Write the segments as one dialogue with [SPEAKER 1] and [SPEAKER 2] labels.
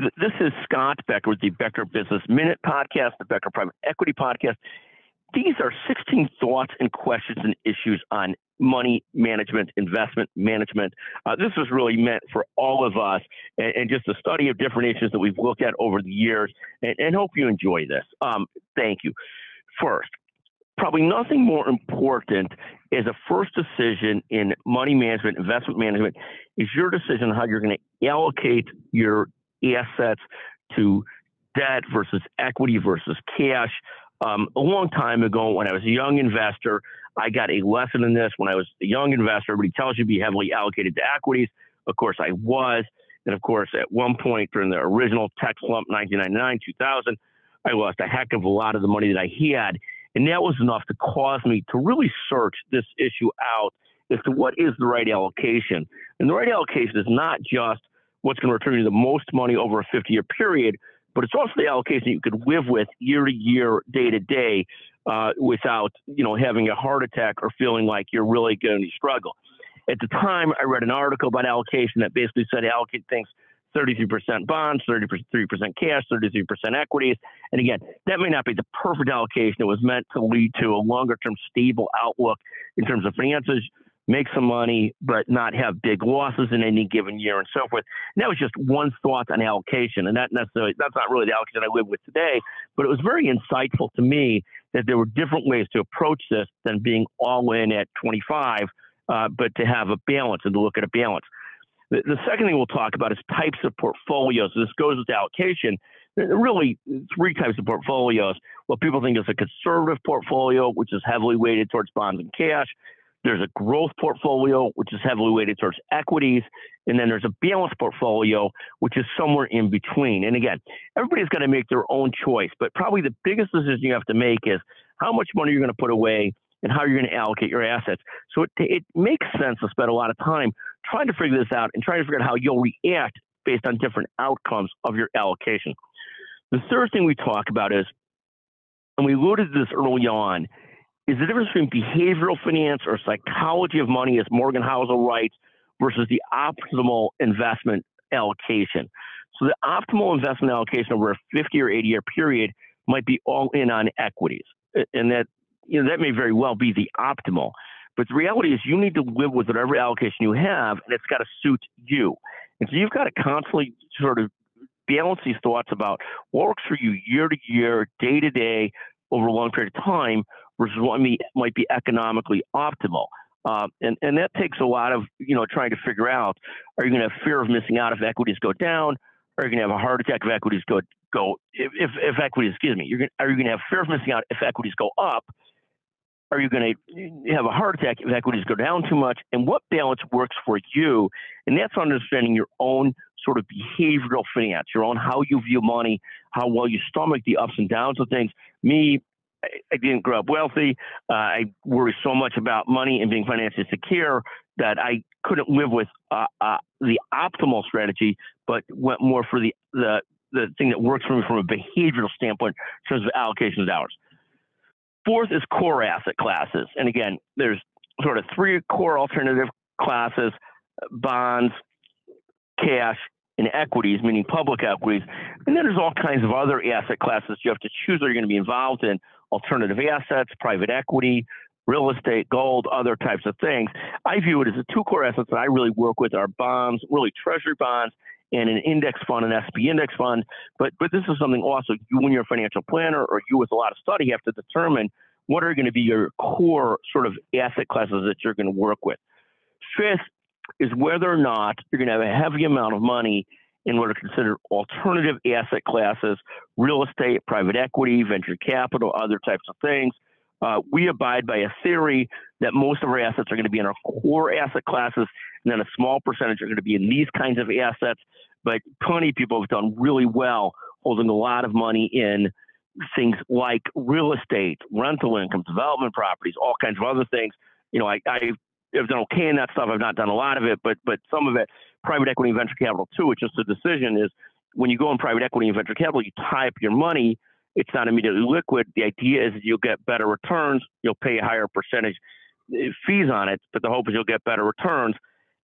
[SPEAKER 1] This is Scott Becker with the Becker Business Minute podcast, the Becker Private Equity podcast. These are 16 thoughts and questions and issues on money management, investment management. Uh, this was really meant for all of us and, and, just a study of different issues that we've looked at over the years and, and hope you enjoy this. Um, thank you. First, probably nothing more important is a first decision in money management, investment management, is your decision on how you're going to allocate your assets to debt versus equity versus cash. Um, a long time ago, when I was a young investor, I got a lesson in this. When I was a young investor, everybody tells you to be heavily allocated to equities. Of course, I was. And of course, at one point during the original tech slump, 1999, 2000, I lost a heck of a lot of the money that I had. And that was enough to cause me to really search this issue out as to what is the right allocation. And the right allocation is not just what's going to return you the most money over a 50 year period, but it's also the allocation you could live with year to year, day to day, uh, without you know having a heart attack or feeling like you're really going to struggle. At the time, I read an article about allocation that basically said allocate things 33% bonds, 33% cash, 33% equities. And again, that may not be the perfect allocation. It was meant to lead to a longer term stable outlook in terms of finances, make some money, but not have big losses in any given year and so forth. And that was just one thought on allocation. And that necessarily, that's not really the allocation I live with today, but it was very insightful to me that there were different ways to approach this than being all in at 25, uh, but to have a balance and to look at a balance. The, the second thing we'll talk about is types of portfolios. This goes with allocation. Really three types of portfolios. What people think is a conservative portfolio, which is heavily weighted towards bonds and cash. There's a growth portfolio, which is heavily weighted towards equities. And then there's a balanced portfolio, which is somewhere in between. And again, everybody's got to make their own choice. But probably the biggest decision you have to make is how much money you're going to put away and how you're going to allocate your assets. So it, it makes sense to spend a lot of time trying to figure this out and trying to figure out how you'll react based on different outcomes of your allocation. The third thing we talk about is, and we alluded to this early on, is the difference between behavioral finance or psychology of money, as Morgan Housel writes, versus the optimal investment allocation. So the optimal investment allocation over a 50 or 80 year period might be all in on equities. And that you know, that may very well be the optimal. But the reality is, you need to live with whatever allocation you have, and it's got to suit you. And so you've got to constantly sort of balance these thoughts about what works for you year to year, day to day, over a long period of time versus what might be economically optimal. Uh, and, and that takes a lot of, you know, trying to figure out, are you going to have fear of missing out if equities go down? Are you going to have a heart attack if equities go, go if, if, if equities, excuse me, you're going, are you going to have fear of missing out if equities go up? Are you going to have a heart attack if equities go down too much? And what balance works for you? And that's understanding your own sort of behavioral finance, your own how you view money, how well you stomach the ups and downs of things. Me, I didn't grow up wealthy. Uh, I worry so much about money and being financially secure that I couldn't live with uh, uh, the optimal strategy, but went more for the, the the thing that works for me from a behavioral standpoint in terms of allocation of dollars. Fourth is core asset classes. And again, there's sort of three core alternative classes bonds, cash, and equities, meaning public equities. And then there's all kinds of other asset classes you have to choose. Are you're going to be involved in alternative assets, private equity, real estate, gold, other types of things? I view it as the two core assets that I really work with are bonds, really treasury bonds, and an index fund, an SP index fund. But but this is something also you, when you're a financial planner or you with a lot of study, have to determine what are going to be your core sort of asset classes that you're going to work with. Fifth is whether or not you're going to have a heavy amount of money in what are considered alternative asset classes, real estate, private equity, venture capital, other types of things. Uh, we abide by a theory that most of our assets are going to be in our core asset classes, and then a small percentage are going to be in these kinds of assets. But plenty of people have done really well holding a lot of money in things like real estate, rental income, development properties, all kinds of other things. You know, I, I have done okay in that stuff. I've not done a lot of it, but but some of it, private equity and venture capital too. It's just a decision is when you go in private equity and venture capital, you tie up your money it's not immediately liquid. The idea is you'll get better returns. You'll pay a higher percentage uh, fees on it, but the hope is you'll get better returns.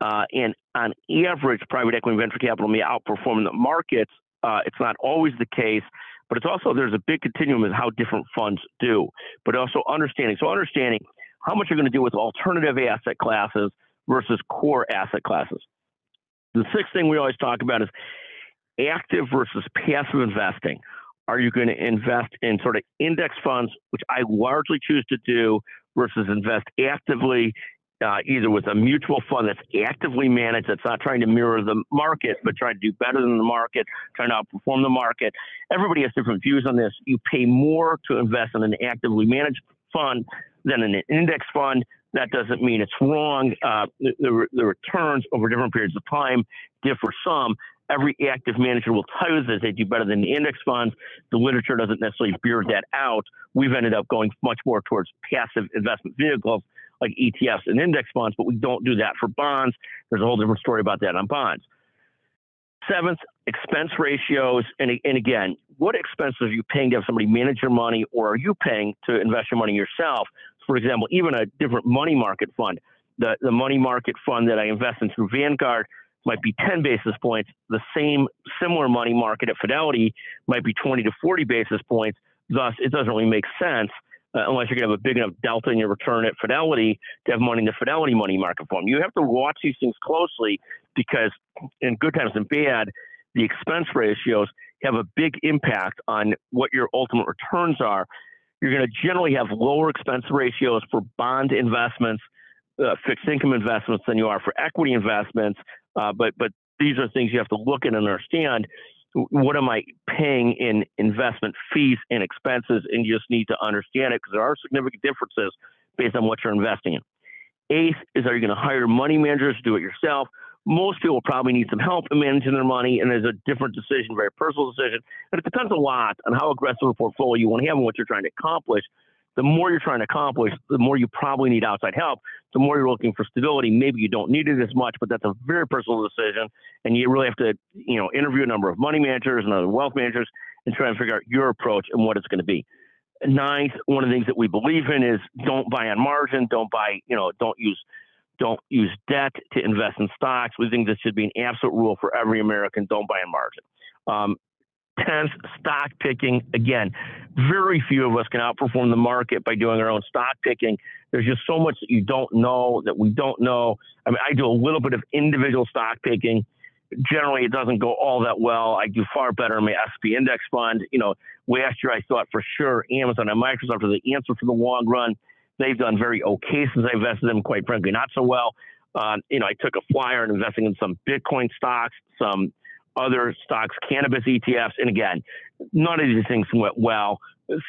[SPEAKER 1] Uh, and on average, private equity and venture capital may outperform the markets Uh, it's not always the case, but it's also there's a big continuum of how different funds do. But also understanding. So understanding how much you're going to do with alternative asset classes versus core asset classes. The sixth thing we always talk about is active versus passive investing. Are you going to invest in sort of index funds, which I largely choose to do, versus invest actively, uh, either with a mutual fund that's actively managed, that's not trying to mirror the market, but trying to do better than the market, trying to outperform the market. Everybody has different views on this. You pay more to invest in an actively managed fund than an index fund. That doesn't mean it's wrong. Uh, the, the, returns over different periods of time differ some every active manager will tell you that they do better than the index funds. The literature doesn't necessarily bear that out. We've ended up going much more towards passive investment vehicles like ETFs and index funds, but we don't do that for bonds. There's a whole different story about that on bonds. Seventh, expense ratios. And, and again, what expenses are you paying to have somebody manage your money, or are you paying to invest your money yourself? For example, even a different money market fund. The, the money market fund that I invest in through Vanguard might be 10 basis points. The same similar money market at Fidelity might be 20 to 40 basis points. Thus, it doesn't really make sense uh, unless you're going to have a big enough delta in your return at Fidelity to have money in the Fidelity money market fund. You have to watch these things closely because in good times and bad, the expense ratios have a big impact on what your ultimate returns are. You're going to generally have lower expense ratios for bond investments, uh, fixed income investments than you are for equity investments. Uh, but but these are things you have to look at and understand. What am I paying in investment fees and expenses? And you just need to understand it because there are significant differences based on what you're investing in. Eighth is are you going to hire money managers to do it yourself? Most people probably need some help in managing their money, and there's a different decision, very personal decision. And it depends a lot on how aggressive a portfolio you want to have and what you're trying to accomplish the more you're trying to accomplish, the more you probably need outside help. The more you're looking for stability, maybe you don't need it as much, but that's a very personal decision. And you really have to, you know, interview a number of money managers and other wealth managers and try and figure out your approach and what it's going to be. Ninth, one of the things that we believe in is don't buy on margin, don't buy, you know, don't use don't use debt to invest in stocks. We think this should be an absolute rule for every American. Don't buy on margin. Um, tenth, stock picking. Again, very few of us can outperform the market by doing our own stock picking. There's just so much that you don't know that we don't know. I mean, I do a little bit of individual stock picking. Generally, it doesn't go all that well. I do far better in my SP index fund. You know, last year I thought for sure Amazon and Microsoft are the answer for the long run. They've done very okay since I invested in them, quite frankly, not so well. Uh, you know, I took a flyer and investing in some Bitcoin stocks, some other stocks, cannabis ETFs. And again, none of these things went well.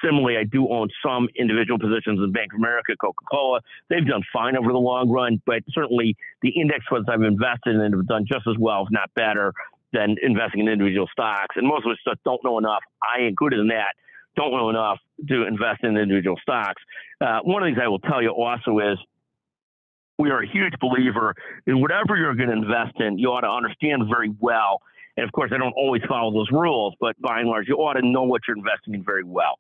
[SPEAKER 1] Similarly, I do own some individual positions in Bank of America, Coca Cola. They've done fine over the long run, but certainly the index funds I've invested in have done just as well, if not better, than investing in individual stocks. And most of us just don't know enough, I included in that, don't know enough to invest in individual stocks. Uh, one of the things I will tell you also is we are a huge believer in whatever you're going to invest in, you ought to understand very well and of course, I don't always follow those rules, but by and large, you ought to know what you're investing in very well.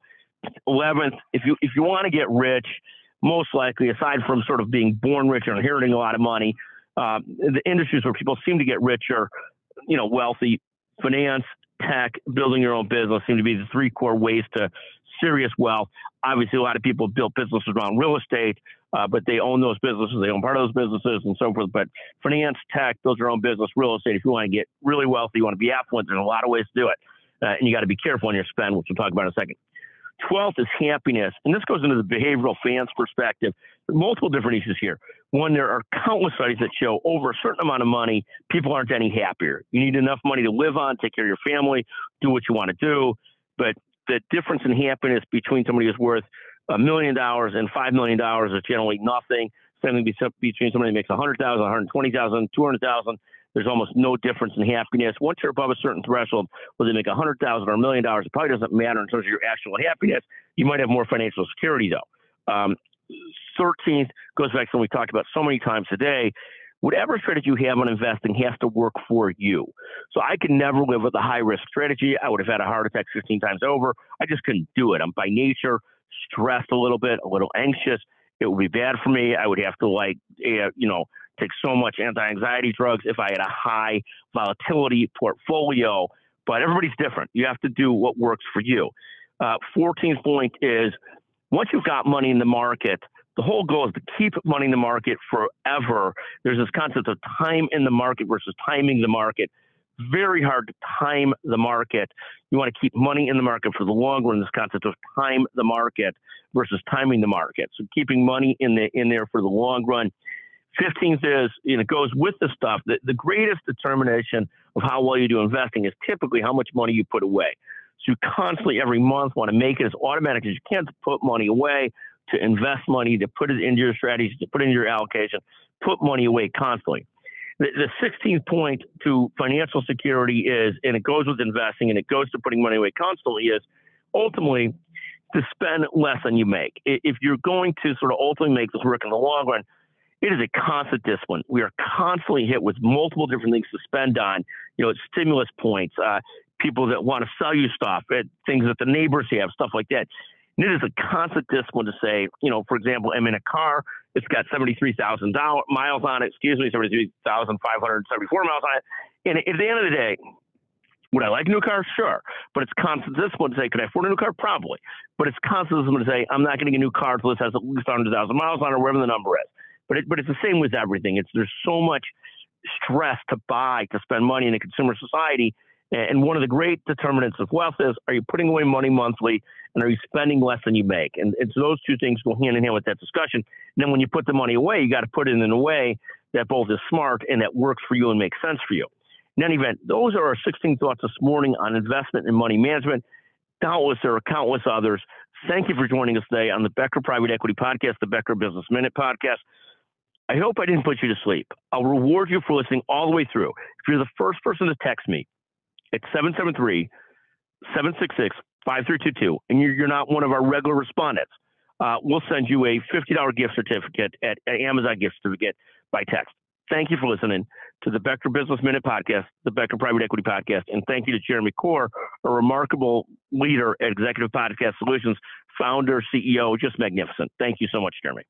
[SPEAKER 1] Eleventh, if you if you want to get rich, most likely, aside from sort of being born rich and inheriting a lot of money, uh, the industries where people seem to get richer, you know, wealthy, finance, tech, building your own business seem to be the three core ways to serious wealth. Obviously, a lot of people built businesses around real estate, uh, but they own those businesses, they own part of those businesses, and so forth. But finance, tech, build your own business. Real estate, if you want to get really wealthy, you want to be affluent, there's a lot of ways to do it. Uh, and you got to be careful on your spend, which we'll talk about in a second. 12th is happiness. And this goes into the behavioral finance perspective. Multiple different issues here. One, there are countless studies that show over a certain amount of money, people aren't any happier. You need enough money to live on, take care of your family, do what you want to do. But the difference in happiness between somebody who's worth a million dollars and five million dollars is generally nothing. Same thing between somebody who makes a hundred thousand, one hundred twenty thousand, two hundred thousand. There's almost no difference in happiness. Once you're above a certain threshold, whether they make a hundred thousand or a million dollars, it probably doesn't matter in terms of your actual happiness. You might have more financial security though. Um, 13th goes back to something we talked about so many times today whatever strategy you have on investing has to work for you. So I could never live with a high risk strategy. I would have had a heart attack 15 times over. I just couldn't do it. I'm by nature stressed a little bit, a little anxious. It would be bad for me. I would have to like, eh, you know, take so much anti-anxiety drugs if I had a high volatility portfolio but everybody's different. You have to do what works for you. Uh, 14th point is once you've got money in the market, the whole goal is to keep money in the market forever. There's this concept of time in the market versus timing the market. Very hard to time the market. You want to keep money in the market for the long run. This concept of time the market versus timing the market. So keeping money in the in there for the long run. 15th is, you know, goes with the stuff. The, the greatest determination of how well you do investing is typically how much money you put away. So you constantly every month want to make it as automatic as you can to put money away, to invest money, to put it into your strategy, to put it into your allocation, put money away constantly. The, the 16th point to financial security is, and it goes with investing and it goes to putting money away constantly, is ultimately to spend less than you make. If you're going to sort of ultimately make this work in the long run, it is a constant discipline. We are constantly hit with multiple different things to spend on. You know, stimulus points, uh, people that want to sell you stuff, things that the neighbors have, stuff like that. And it is a constant discipline to say, you know, for example, I'm in a car, it's got 73,000 miles on it, excuse me, 73,574 miles on it. And at the end of the day, would I like a new car? Sure. But it's constant discipline to say, could I afford a new car? Probably. But it's constant discipline to say, I'm not getting a new car until it has at least 100,000 miles on it, or whatever the number is. But it, but it's the same with everything. It's there's so much stress to buy to spend money in a consumer society and one of the great determinants of wealth is are you putting away money monthly and are you spending less than you make? And, it's those two things go hand in hand with that discussion. And then when you put the money away, you got to put it in a way that both is smart and that works for you and makes sense for you. In any event, those are our 16 thoughts this morning on investment and money management. Doubtless there are countless others. Thank you for joining us today on the Becker Private Equity Podcast, the Becker Business Minute Podcast. I hope I didn't put you to sleep. I'll reward you for listening all the way through. If you're the first person to text me, it's 773 766 5322, and you're, you're not one of our regular respondents, uh, we'll send you a $50 gift certificate at, at Amazon gift certificate by text. Thank you for listening to the Becker Business Minute podcast, the Becker Private Equity podcast, and thank you to Jeremy Corr, a remarkable leader at Executive Podcast Solutions, founder, CEO, just magnificent. Thank you so much, Jeremy.